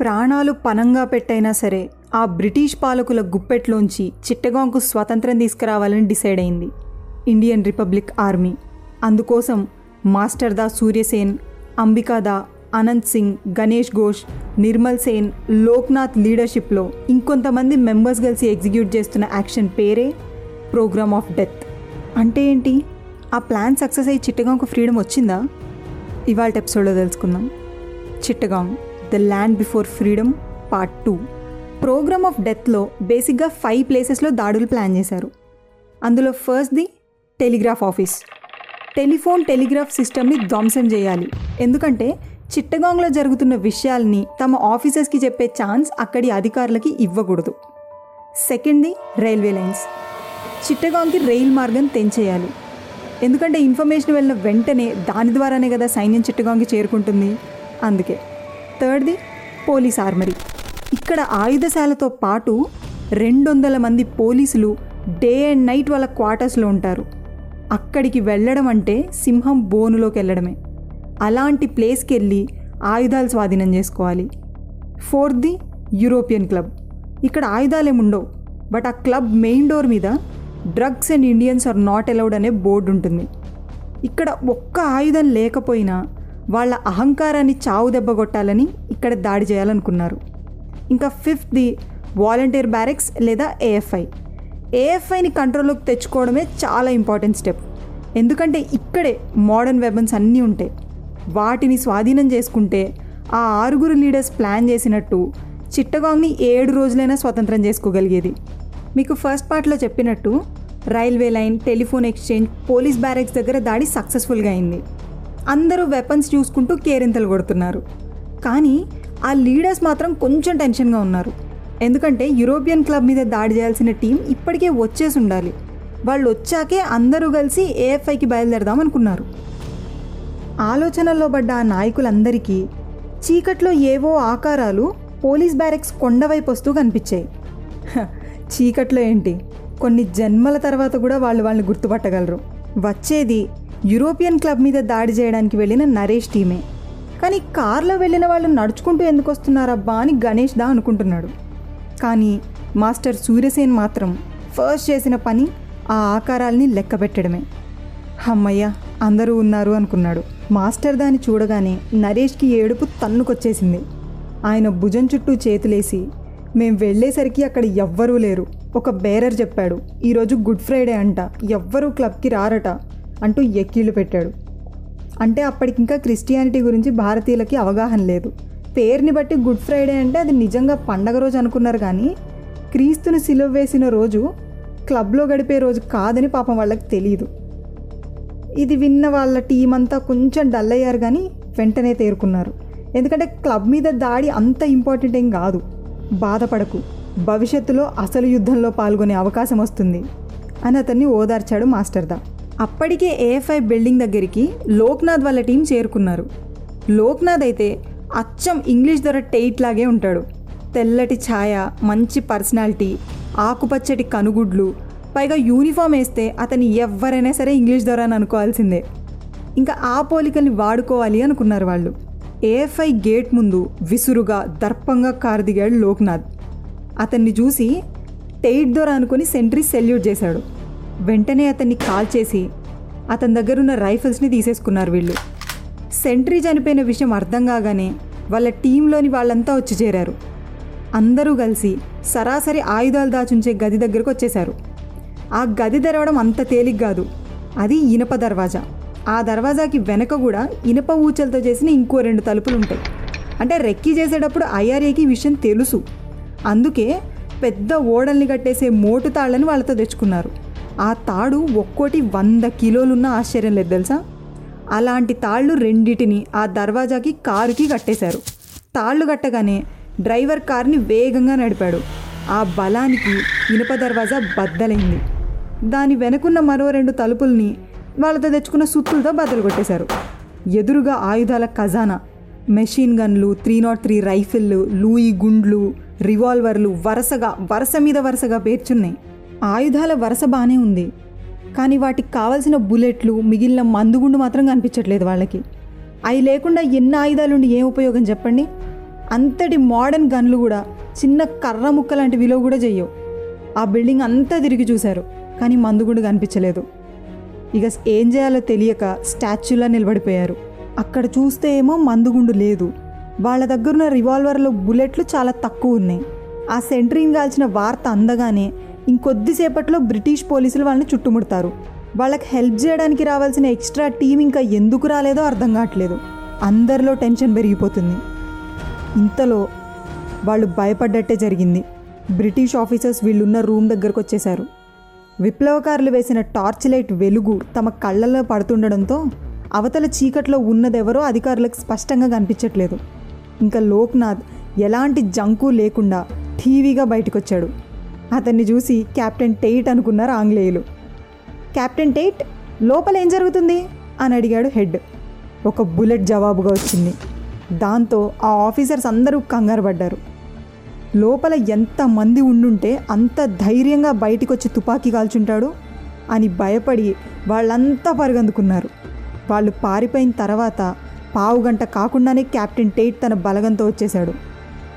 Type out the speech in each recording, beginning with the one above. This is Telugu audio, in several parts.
ప్రాణాలు పనంగా పెట్టైనా సరే ఆ బ్రిటిష్ పాలకుల గుప్పెట్లోంచి చిట్టగాంకు స్వతంత్రం తీసుకురావాలని డిసైడ్ అయింది. Indian republic army. అందుకోసం మాస్టర్ దా సూర్యసేన్ అంబికాదా అనంత్ సింగ్ గణేష్ ఘోష్ నిర్మల్ సేన్ లోక్నాథ్ లీడర్షిప్లో ఇంకొంతమంది మెంబర్స్ కలిసి ఎగ్జిక్యూట్ చేస్తున్న యాక్షన్ పేరే ప్రోగ్రామ్ ఆఫ్ డెత్. అంటే ఏంటి? ఆ ప్లాన్ సక్సెస్ అయ్యి చిట్టగాంకు ఫ్రీడమ్ వచ్చిందా? ఇవాళ ఎపిసోడ్లో తెలుసుకుందాం. Chittagong the land before freedom part two. Programme of డెత్లో బేసిక్గా ఫైవ్ ప్లేసెస్లో దాడులు ప్లాన్ చేశారు. అందులో ఫస్ట్ది టెలిగ్రాఫ్ ఆఫీస్. టెలిఫోన్ టెలిగ్రాఫ్ సిస్టమ్ని ధ్వంసం చేయాలి. ఎందుకంటే చిట్టగాంగ్లో జరుగుతున్న విషయాల్ని తమ ఆఫీసర్స్కి చెప్పే ఛాన్స్ అక్కడి అధికారులకి ఇవ్వకూడదు. సెకండ్ది రైల్వే లైన్స్. చిట్టగాంగ్కి రైల్ మార్గం తెంచేయాలి. ఎందుకంటే ఇన్ఫర్మేషన్ వెళ్ళిన వెంటనే దాని ద్వారానే కదా సైన్యం చిట్టగాంగ్కి చేరుకుంటుంది. అందుకే. థర్డ్ది పోలీస్ ఆర్మరీ. ఇక్కడ ఆయుధశాలతో పాటు రెండు వందల మంది పోలీసులు డే అండ్ నైట్ వాళ్ళ క్వార్టర్స్లో ఉంటారు. అక్కడికి వెళ్ళడం అంటే సింహం బోనులోకి వెళ్ళడమే. అలాంటి ప్లేస్కి వెళ్ళి ఆయుధాలు స్వాధీనం చేసుకోవాలి. ఫోర్త్ది యూరోపియన్ క్లబ్. ఇక్కడ ఆయుధాలు ఏముండవు బట్ ఆ క్లబ్ మెయిన్ డోర్ మీద drugs and Indians are not allowed అనే బోర్డు ఉంటుంది ఇక్కడ ఒక్క ఆయుధం లేకపోయినా వాళ్ళ అహంకారాన్ని చావు దెబ్బ కొట్టాలని ఇక్కడ దాడి చేయాలనుకున్నారు. ఇంకా ఫిఫ్త్ది వాలంటీర్ బ్యారెక్స్ లేదా ఏఎఫ్ఐ. ఏఎఫ్ఐని కంట్రోల్లోకి తెచ్చుకోవడమే చాలా ఇంపార్టెంట్ స్టెప్. ఎందుకంటే ఇక్కడే మోడర్న్ వెపన్స్ అన్నీ ఉంటాయి వాటిని స్వాధీనం చేసుకుంటే ఆ ఆరుగురు లీడర్స్ ప్లాన్ చేసినట్టు చిట్టగాంగ్ని ఏడు రోజులైనా స్వతంత్రం చేసుకోగలిగేది. మీకు ఫస్ట్ పార్ట్లో చెప్పినట్టు railway line telephone exchange police barracks దగ్గర దాడి సక్సెస్ఫుల్గా అయింది. అందరూ వెపన్స్ చూసుకుంటూ కేరింతలు కొడుతున్నారు. కానీ ఆ లీడర్స్ మాత్రం కొంచెం టెన్షన్గా ఉన్నారు. ఎందుకంటే యూరోపియన్ క్లబ్ మీద దాడి చేయాల్సిన టీం ఇప్పటికే వచ్చేసి ఉండాలి వాళ్ళు వచ్చాకే అందరూ కలిసి ఏఎఫ్ఐకి బయలుదేరదాం అనుకున్నారు. ఆలోచనల్లో పడ్డ ఆ నాయకులందరికీ చీకట్లో ఏవో ఆకారాలు పోలీస్ బ్యారెక్స్ కొండవైపు వస్తూ కనిపించాయి. చీకట్లో ఏంటి? కొన్ని జన్మల తర్వాత కూడా వాళ్ళు వాళ్ళని గుర్తుపట్టగలరు. వచ్చేది యూరోపియన్ క్లబ్ మీద దాడి చేయడానికి వెళ్ళిన నరేష్ టీమే. కానీ కార్లో వెళ్ళిన వాళ్ళు నడుచుకుంటూ ఎందుకు వస్తున్నారబ్బా అని గణేష్ దా అనుకుంటున్నాడు. కానీ మాస్టర్ సూర్యసేన్ మాత్రం ఫస్ట్ చేసిన పని ఆ ఆకారాల్ని లెక్క పెట్టడమే అమ్మయ్య అందరూ ఉన్నారు అనుకున్నాడు. మాస్టర్ దాన్ని చూడగానే నరేష్కి ఏడుపు తన్నుకొచ్చేసింది. ఆయన భుజం చుట్టూ చేతులేసి మేం వెళ్ళేసరికి అక్కడ ఎవ్వరూ లేరు. ఒక బేరర్ చెప్పాడు. ఈరోజు గుడ్ ఫ్రైడే అంట. ఎవ్వరూ క్లబ్కి రారట. అంటూ ఎక్కిళ్ళు పెట్టాడు. అంటే అప్పటికింకా క్రిస్టియానిటీ గురించి భారతీయులకి అవగాహన లేదు. పేరుని బట్టి గుడ్ ఫ్రైడే అంటే అది నిజంగా పండగ రోజు అనుకున్నారు కానీ క్రీస్తుని సిలువ వేసిన రోజు క్లబ్లో గడిపే రోజు కాదని పాపం వాళ్ళకి తెలియదు ఇది విన్న వాళ్ళ టీం అంతా కొంచెం డల్ అయ్యారు కానీ వెంటనే తేరుకున్నారు. ఎందుకంటే క్లబ్ మీద దాడి అంత ఇంపార్టెంట్ ఏం కాదు. బాధపడకు. భవిష్యత్తులో అసలు యుద్ధంలో పాల్గొనే అవకాశం వస్తుంది. అని అతన్ని ఓదార్చాడు మాస్టర్దా అప్పటికే ఏఎఫ్ఐ బిల్డింగ్ దగ్గరికి లోక్నాథ్ వాళ్ళ టీం చేరుకున్నారు. లోక్నాథ్ అయితే అచ్చం ఇంగ్లీష్ ధర టెయిట్ లాగే ఉంటాడు. తెల్లటి ఛాయ మంచి పర్సనాలిటీ ఆకుపచ్చటి కనుగుడ్లు పైగా యూనిఫామ్ వేస్తే అతని ఎవరైనా సరే ఇంగ్లీష్ ధర అని అనుకోవాల్సిందే. ఇంకా ఆ పోలికల్ని వాడుకోవాలి అనుకున్నారు వాళ్ళు. ఏఎఫ్ఐ గేట్ ముందు విసురుగా దర్పంగా కారు దిగాడు లోక్నాథ్. అతన్ని చూసి టెయిట్ దొర అనుకుని సెంట్రీ సెల్యూట్ చేశాడు. వెంటనే అతన్ని కాల్ చేసి అతని దగ్గరున్న రైఫిల్స్ని తీసేసుకున్నారు వీళ్ళు. సెంట్రీ చనిపోయిన విషయం అర్థం కాగానే వాళ్ళ టీంలోని వాళ్ళంతా వచ్చి చేరారు. అందరూ కలిసి సరాసరి ఆయుధాలు దాచుంచే గది దగ్గరకు వచ్చేశారు. ఆ గది తెరవడం అంత తేలిక కాదు. అది ఇనప దర్వాజా. ఆ దర్వాజాకి వెనక కూడా ఇనప ఊచలతో చేసిన ఇంకో రెండు తలుపులు ఉంటాయి అంటే రెక్కీ చేసేటప్పుడు ఐఆర్ఏకి విషయం తెలుసు. అందుకే పెద్ద ఓడల్ని కట్టేసే మోటు తాళ్ళని వాళ్ళతో తెచ్చుకున్నారు. ఆ తాడు ఒక్కోటి వంద కిలోలున్న ఆశ్చర్యం లేదు తెలుసా? అలాంటి తాళ్ళు రెండిటిని ఆ దర్వాజాకి కారుకి కట్టేశారు. తాళ్ళు కట్టగానే డ్రైవర్ కార్ని వేగంగా నడిపాడు. ఆ బలానికి ఇనుప దర్వాజా బద్దలైంది. దాని వెనుకున్న మరో రెండు తలుపుల్ని వాళ్ళతో తెచ్చుకున్న సుత్తులతో బద్దలు కొట్టేశారు. ఎదురుగా ఆయుధాల ఖజానా మెషిన్ గన్లు త్రీ నాట్ త్రీ రైఫిళ్ళు లూయి గుండ్లు రివాల్వర్లు వరుసగా వరుస మీద వరుసగా పేర్చున్నాయి. ఆయుధాల వరుస బాగానే ఉంది. కానీ వాటికి కావలసిన బుల్లెట్లు మిగిలిన మందుగుండు మాత్రం కనిపించట్లేదు వాళ్ళకి. అవి లేకుండా ఎన్ని ఆయుధాలుండి ఏం ఉపయోగం చెప్పండి? అంతటి మోడర్న్ గన్లు కూడా చిన్న కర్ర ముక్క లాంటి విలువ కూడా చెయ్యవు. ఆ బిల్డింగ్ అంతా తిరిగి చూశారు కానీ మందుగుండు కనిపించలేదు. ఇక ఏం చేయాలో తెలియక స్టాచ్యూలా నిలబడిపోయారు. అక్కడ చూస్తే ఏమో మందుగుండు లేదు. వాళ్ళ దగ్గరున్న రివాల్వర్లో బుల్లెట్లు చాలా తక్కువ ఉన్నాయి. ఆ సెంట్రింగ్ కాల్చిన వార్త అందగానే ఇంకొద్దిసేపట్లో బ్రిటిష్ పోలీసులు వాళ్ళని చుట్టుముడతారు. వాళ్ళకి హెల్ప్ చేయడానికి రావాల్సిన ఎక్స్ట్రా టీం ఇంకా ఎందుకు రాలేదో అర్థం కావట్లేదు. అందరిలో టెన్షన్ పెరిగిపోతుంది. ఇంతలో వాళ్ళు భయపడ్డట్టే జరిగింది. బ్రిటిష్ ఆఫీసర్స్ వీళ్ళున్న రూమ్ దగ్గరకు వచ్చేశారు. విప్లవకారులు వేసిన టార్చ్ లైట్ వెలుగు తమ కళ్ళల్లో పడుతుండడంతో అవతల చీకట్లో ఉన్నదెవరో అధికారులకు స్పష్టంగా కనిపించట్లేదు. ఇంకా లోక్నాథ్ ఎలాంటి జంకు లేకుండా ఠీవీగా బయటకొచ్చాడు. అతన్ని చూసి కెప్టెన్ టెయిట్ అనుకున్నారు ఆంగ్లేయులు. కెప్టెన్ టెయిట్ లోపల ఏం జరుగుతుంది? అని అడిగాడు హెడ్. ఒక బుల్లెట్ జవాబుగా వచ్చింది. దాంతో ఆ ఆఫీసర్స్ అందరూ కంగారు పడ్డారు. లోపల ఎంతమంది ఉండుంటే అంత ధైర్యంగా బయటికి వచ్చి తుపాకీ కాల్చుంటాడు? అని భయపడి వాళ్ళంతా పరుగందుకున్నారు. వాళ్ళు పారిపోయిన తర్వాత పావు గంట కాకుండానే కెప్టెన్ టెయిట్ తన బలగంతో వచ్చేశాడు.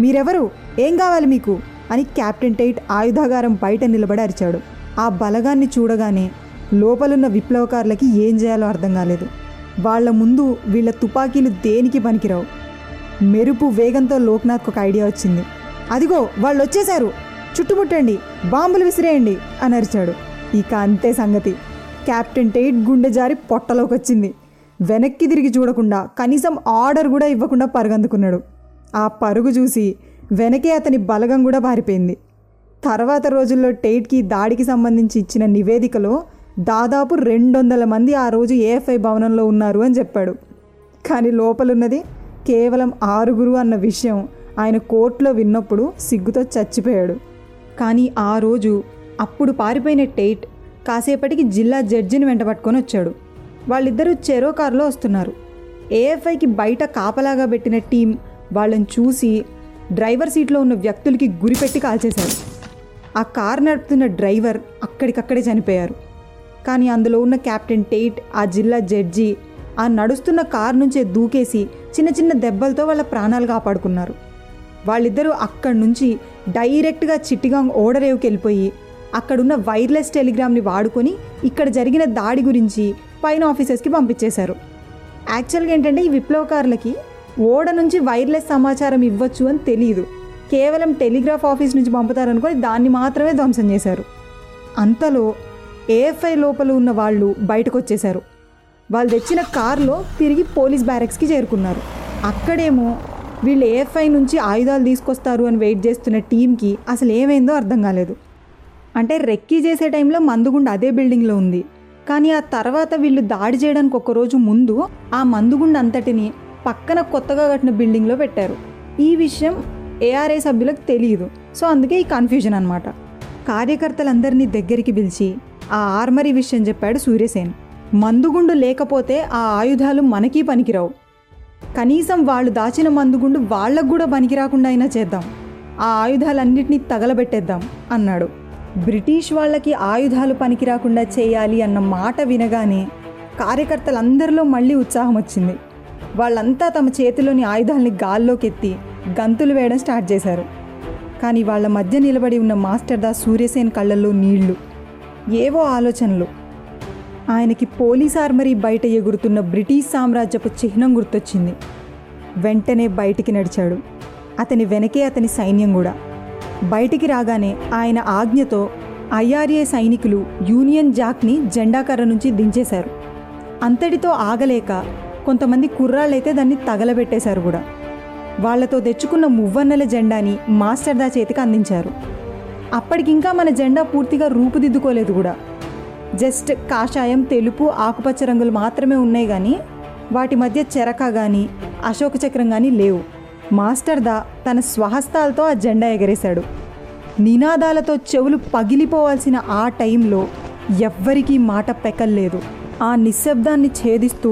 మీరెవరు? ఏం కావాలి మీకు? అని కెప్టెన్ టైట్ ఆయుధాగారం బయట నిలబడి అరిచాడు. ఆ బలగాన్ని చూడగానే లోపలున్న విప్లవకారులకి ఏం చేయాలో అర్థం కాలేదు. వాళ్ళ ముందు వీళ్ళ తుపాకీలు దేనికి పనికిరావు? మెరుపు వేగంతో లోక్నాథ్కి ఒక ఐడియా వచ్చింది. అదిగో వాళ్ళు వచ్చేశారు. చుట్టుముట్టండి బాంబులు విసిరేయండి అని అరిచాడు. ఇక అంతే సంగతి. క్యాప్టెన్ టైట్ గుండె జారి పొట్టలోకి వచ్చింది. వెనక్కి తిరిగి చూడకుండా కనీసం ఆర్డర్ కూడా ఇవ్వకుండా పరుగందుకున్నాడు. ఆ పరుగు చూసి వెనకే అతని బలగం కూడా పారిపోయింది. తర్వాత రోజుల్లో టెయిట్కి దాడికి సంబంధించి ఇచ్చిన నివేదికలో దాదాపు రెండు వందల మంది ఆ రోజు ఏఎఫ్ఐ భవనంలో ఉన్నారు అని చెప్పాడు. కానీ లోపలున్నది కేవలం ఆరుగురు అన్న విషయం ఆయన కోర్టులో విన్నప్పుడు సిగ్గుతో చచ్చిపోయాడు. కానీ ఆ రోజు అప్పుడు పారిపోయిన టెయిట్ కాసేపటికి జిల్లా జడ్జిని వెంటబట్టుకొని వచ్చాడు. వాళ్ళిద్దరూ చెరో కారులో వస్తున్నారు. ఏఎఫ్ఐకి బయట కాపలాగా పెట్టిన టీం వాళ్ళని చూసి డ్రైవర్ సీట్లో ఉన్న వ్యక్తులకి గురిపెట్టి కాల్చేశారు. ఆ కారు నడుపుతున్న డ్రైవర్ అక్కడికక్కడే చనిపోయారు. కానీ అందులో ఉన్న కెప్టెన్ టేట్ ఆ జిల్లా జడ్జి ఆ నడుస్తున్న కారు నుంచే దూకేసి చిన్న చిన్న దెబ్బలతో వాళ్ళ ప్రాణాలు కాపాడుకున్నారు. వాళ్ళిద్దరూ అక్కడి నుంచి డైరెక్ట్గా చిట్టిగాంగ్ ఓడరేవుకి వెళ్ళిపోయి అక్కడున్న వైర్లెస్ టెలిగ్రామ్ని వాడుకొని ఇక్కడ జరిగిన దాడి గురించి పైన ఆఫీసర్స్కి పంపించేశారు. యాక్చువల్గా ఏంటంటే ఈ విప్లవకారులకి ఓడ నుంచి వైర్లెస్ సమాచారం ఇవ్వచ్చు అని తెలియదు కేవలం టెలిగ్రాఫ్ ఆఫీస్ నుంచి పంపుతారనుకొని దాన్ని మాత్రమే ధ్వంసం చేశారు. అంతలో ఏఎఫ్ఐ లోపల ఉన్న వాళ్ళు బయటకు వచ్చేశారు వాళ్ళు తెచ్చిన కారులో తిరిగి పోలీస్ బ్యారెక్స్కి చేరుకున్నారు. అక్కడేమో వీళ్ళు ఏఎఫ్ఐ నుంచి ఆయుధాలు తీసుకొస్తారు అని వెయిట్ చేస్తున్న టీంకి అసలు ఏమైందో అర్థం కాలేదు. అంటే రెక్కీ చేసే టైంలో మందుగుండు అదే బిల్డింగ్లో ఉంది. కానీ ఆ తర్వాత వీళ్ళు దాడి చేయడానికి ఒకరోజు ముందు ఆ మందుగుండు అంతటిని పక్కన కొత్తగా కట్టిన బిల్డింగ్లో పెట్టారు. ఈ విషయం ఏఆర్ఏ సభ్యులకు తెలియదు సో అందుకే ఈ కన్ఫ్యూజన్ అనమాట కార్యకర్తలందరినీ దగ్గరికి పిలిచి ఆ ఆర్మరీ విషయం చెప్పాడు సూర్యసేన్. మందుగుండు లేకపోతే ఆ ఆయుధాలు మనకీ పనికిరావు. కనీసం వాళ్ళు దాచిన మందుగుండు వాళ్ళకు కూడా పనికి రాకుండా అయినా చేద్దాం. ఆ ఆయుధాలన్నింటినీ తగలబెట్టేద్దాం అన్నాడు. బ్రిటిష్ వాళ్ళకి ఆయుధాలు పనికి రాకుండా చేయాలి అన్న మాట వినగానే కార్యకర్తలందరిలో మళ్ళీ ఉత్సాహం వచ్చింది వాళ్ళంతా తమ చేతిలోని ఆయుధాల్ని గాల్లోకి ఎత్తి గంతులు వేయడం స్టార్ట్ చేశారు. కానీ వాళ్ళ మధ్య నిలబడి ఉన్న మాస్టర్ దాస్ సూర్యసేన్ కళ్ళల్లో నీళ్ళు ఏవో ఆలోచనలు. ఆయనకి పోలీస్ ఆర్మరీ బయట ఎగురుతున్న బ్రిటిష్ సామ్రాజ్యపు చిహ్నం గుర్తొచ్చింది. వెంటనే బయటికి నడిచాడు. అతని వెనకే అతని సైన్యం కూడా. బయటికి రాగానే ఆయన ఆజ్ఞతో ఐఆర్ఏ సైనికులు యూనియన్ జాక్ని జెండాకర్ర నుంచి దించేశారు. అంతటితో ఆగలేక కొంతమంది కుర్రాళ్ళైతే దాన్ని తగలబెట్టేశారు కూడా. వాళ్ళతో తెచ్చుకున్న మువ్వన్నెల జెండాని మాస్టర్ దా చేతికి అందించారు. అప్పటికింకా మన జెండా పూర్తిగా రూపుదిద్దుకోలేదు కూడా. జస్ట్ కాషాయం తెలుపు ఆకుపచ్చ రంగులు మాత్రమే ఉన్నాయి కానీ వాటి మధ్య చెరక కానీ అశోక చక్రం కానీ లేవు. మాస్టర్ దా తన స్వహస్తాలతో ఆ జెండా ఎగరేశాడు. నినాదాలతో చెవులు పగిలిపోవాల్సిన ఆ టైంలో ఎవ్వరికీ మాట పెకల్లేదు ఆ నిశ్శబ్దాన్ని ఛేదిస్తూ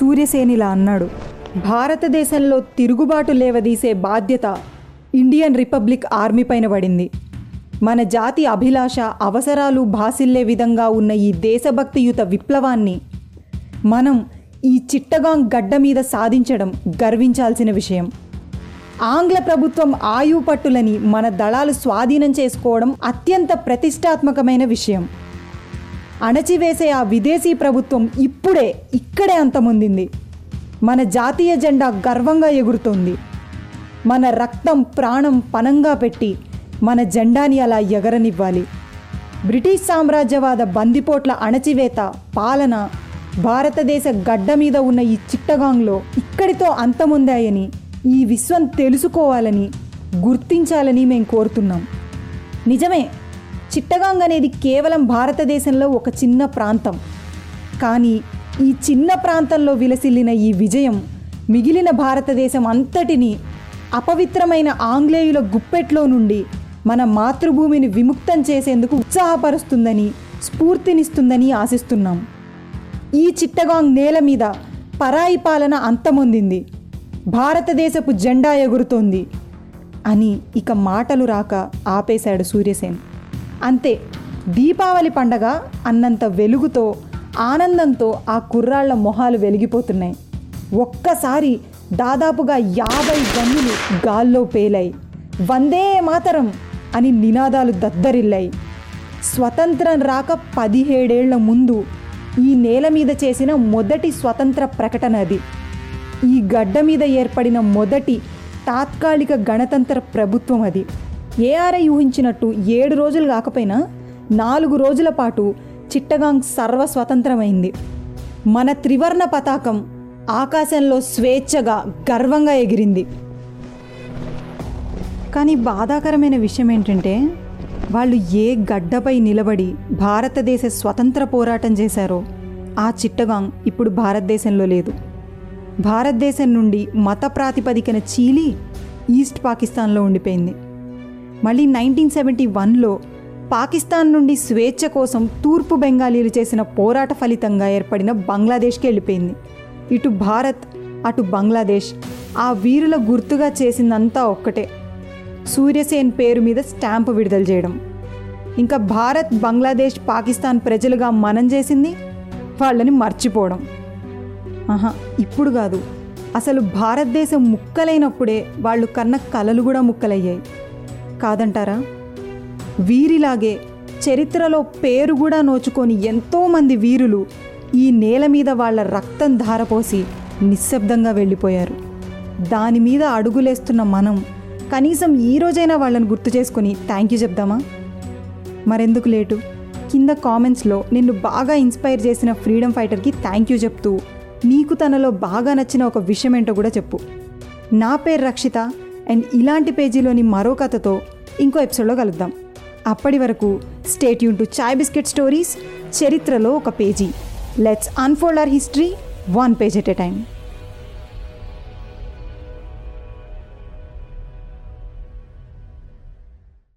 సూర్యసేనిలా అన్నాడు. భారతదేశంలో తిరుగుబాటు లేవదీసే బాధ్యత ఇండియన్ రిపబ్లిక్ ఆర్మీ పైన పడింది. మన జాతి అభిలాష అవసరాలు భాసిల్లే విధంగా ఉన్న ఈ దేశభక్తియుత విప్లవాన్ని మనం ఈ చిట్టగాంగ్ గడ్డ మీద సాధించడం గర్వించాల్సిన విషయం. ఆంగ్ల ప్రభుత్వం ఆయుపట్టులని మన దళాలు స్వాధీనం చేసుకోవడం అత్యంత ప్రతిష్టాత్మకమైన విషయం. అణచివేసే ఆ విదేశీ ప్రభుత్వం ఇప్పుడే ఇక్కడే అంతమొందింది. మన జాతీయ జెండా గర్వంగా ఎగురుతోంది. మన రక్తం ప్రాణం పనంగా పెట్టి మన జెండాని అలా ఎగరనివ్వాలి. బ్రిటిష్ సామ్రాజ్యవాద బందిపోట్ల అణచివేత పాలన భారతదేశ గడ్డ మీద ఉన్న ఈ చిట్టగాంగ్లో ఇక్కడితో అంతముందాయని ఈ విశ్వం తెలుసుకోవాలని గుర్తించాలని మేము కోరుతున్నాం. నిజమే చిట్టగాంగ్ అనేది కేవలం భారతదేశంలో ఒక చిన్న ప్రాంతం. కానీ ఈ చిన్న ప్రాంతంలో విలసిల్లిన ఈ విజయం మిగిలిన భారతదేశం అంతటిని అపవిత్రమైన ఆంగ్లేయుల గుప్పెట్లో నుండి మన మాతృభూమిని విముక్తం చేసేందుకు ఉత్సాహపరుస్తుందని స్ఫూర్తినిస్తుందని ఆశిస్తున్నాం. ఈ చిట్టగాంగ్ నేల మీద పరాయి పాలన అంతమొందింది. భారతదేశపు జెండా ఎగురుతోంది అని ఇక మాటలు రాక ఆపేశాడు సూర్యసేన్. అంతే. దీపావళి పండగ అన్నంత వెలుగుతో ఆనందంతో ఆ కుర్రాళ్ళ మొహాలు వెలిగిపోతున్నాయి. ఒక్కసారి దాదాపుగా యాభై గన్నులు గాల్లో పేలాయి. వందే మాతరం అని నినాదాలు దద్దరిల్లాయి. స్వతంత్రం రాక పదిహేడేళ్ళ ముందు ఈ నేల మీద చేసిన మొదటి స్వతంత్ర ప్రకటన అది. ఈ గడ్డ మీద ఏర్పడిన మొదటి తాత్కాలిక గణతంత్ర ప్రభుత్వం అది. ఏఆర్ఐ ఊహించినట్టు ఏడు రోజులు కాకపోయినా నాలుగు రోజుల పాటు చిట్టగాంగ్ సర్వస్వతంత్రమైంది. మన త్రివర్ణ పతాకం ఆకాశంలో స్వేచ్ఛగా గర్వంగా ఎగిరింది. కానీ బాధాకరమైన విషయం ఏంటంటే వాళ్ళు ఏ గడ్డపై నిలబడి భారతదేశ స్వతంత్ర పోరాటం చేశారో ఆ చిట్టగాంగ్ ఇప్పుడు భారతదేశంలో లేదు. భారతదేశం నుండి మత ప్రాతిపదికన చీలి ఈస్ట్ పాకిస్తాన్లో ఉండిపోయింది. మళ్ళీ నైన్టీన్ సెవెంటీ వన్లో పాకిస్తాన్ నుండి స్వేచ్ఛ కోసం తూర్పు బెంగాలీలు చేసిన పోరాట ఫలితంగా ఏర్పడిన బంగ్లాదేశ్కి వెళ్ళిపోయింది. ఇటు భారత్ అటు బంగ్లాదేశ్ ఆ వీరుల గుర్తుగా చేసిందంతా ఒక్కటే సూర్యసేన్ పేరు మీద స్టాంపు విడుదల చేయడం. ఇంకా భారత్ బంగ్లాదేశ్ పాకిస్తాన్ ప్రజలుగా మనం చేసింది వాళ్ళని మర్చిపోవడం. ఆహా ఇప్పుడు కాదు. అసలు భారతదేశం ముక్కలైనప్పుడే వాళ్ళు కన్న కలలు కూడా ముక్కలయ్యాయి. కాదంటారా? వీరిలాగే చరిత్రలో పేరు కూడా నోచుకొని ఎంతోమంది వీరులు ఈ నేల మీద వాళ్ళ రక్తం ధారపోసి నిశ్శబ్దంగా వెళ్ళిపోయారు. దాని మీద అడుగులేస్తున్న మనం కనీసం ఈ రోజైనా వాళ్ళని గుర్తు చేసుకొని థ్యాంక్ యూ చెప్దామా? మరెందుకు లేటు? కింద కామెంట్స్లో నిన్ను బాగా ఇన్స్పైర్ చేసిన ఫ్రీడమ్ ఫైటర్కి థ్యాంక్ యూ చెప్తూ నీకు తనలో బాగా నచ్చిన ఒక విషయం ఏంటో కూడా చెప్పు. నా పేరు రక్షిత. అండ్ ఇలాంటి పేజీలోని మరో కథతో ఇంకో ఎపిసోడ్లో కలుద్దాం. అప్పటి వరకు స్టేట్ టు చాయ్ బిస్కెట్ స్టోరీస్ చరిత్రలో ఒక page. Let's unfold our history one page at a time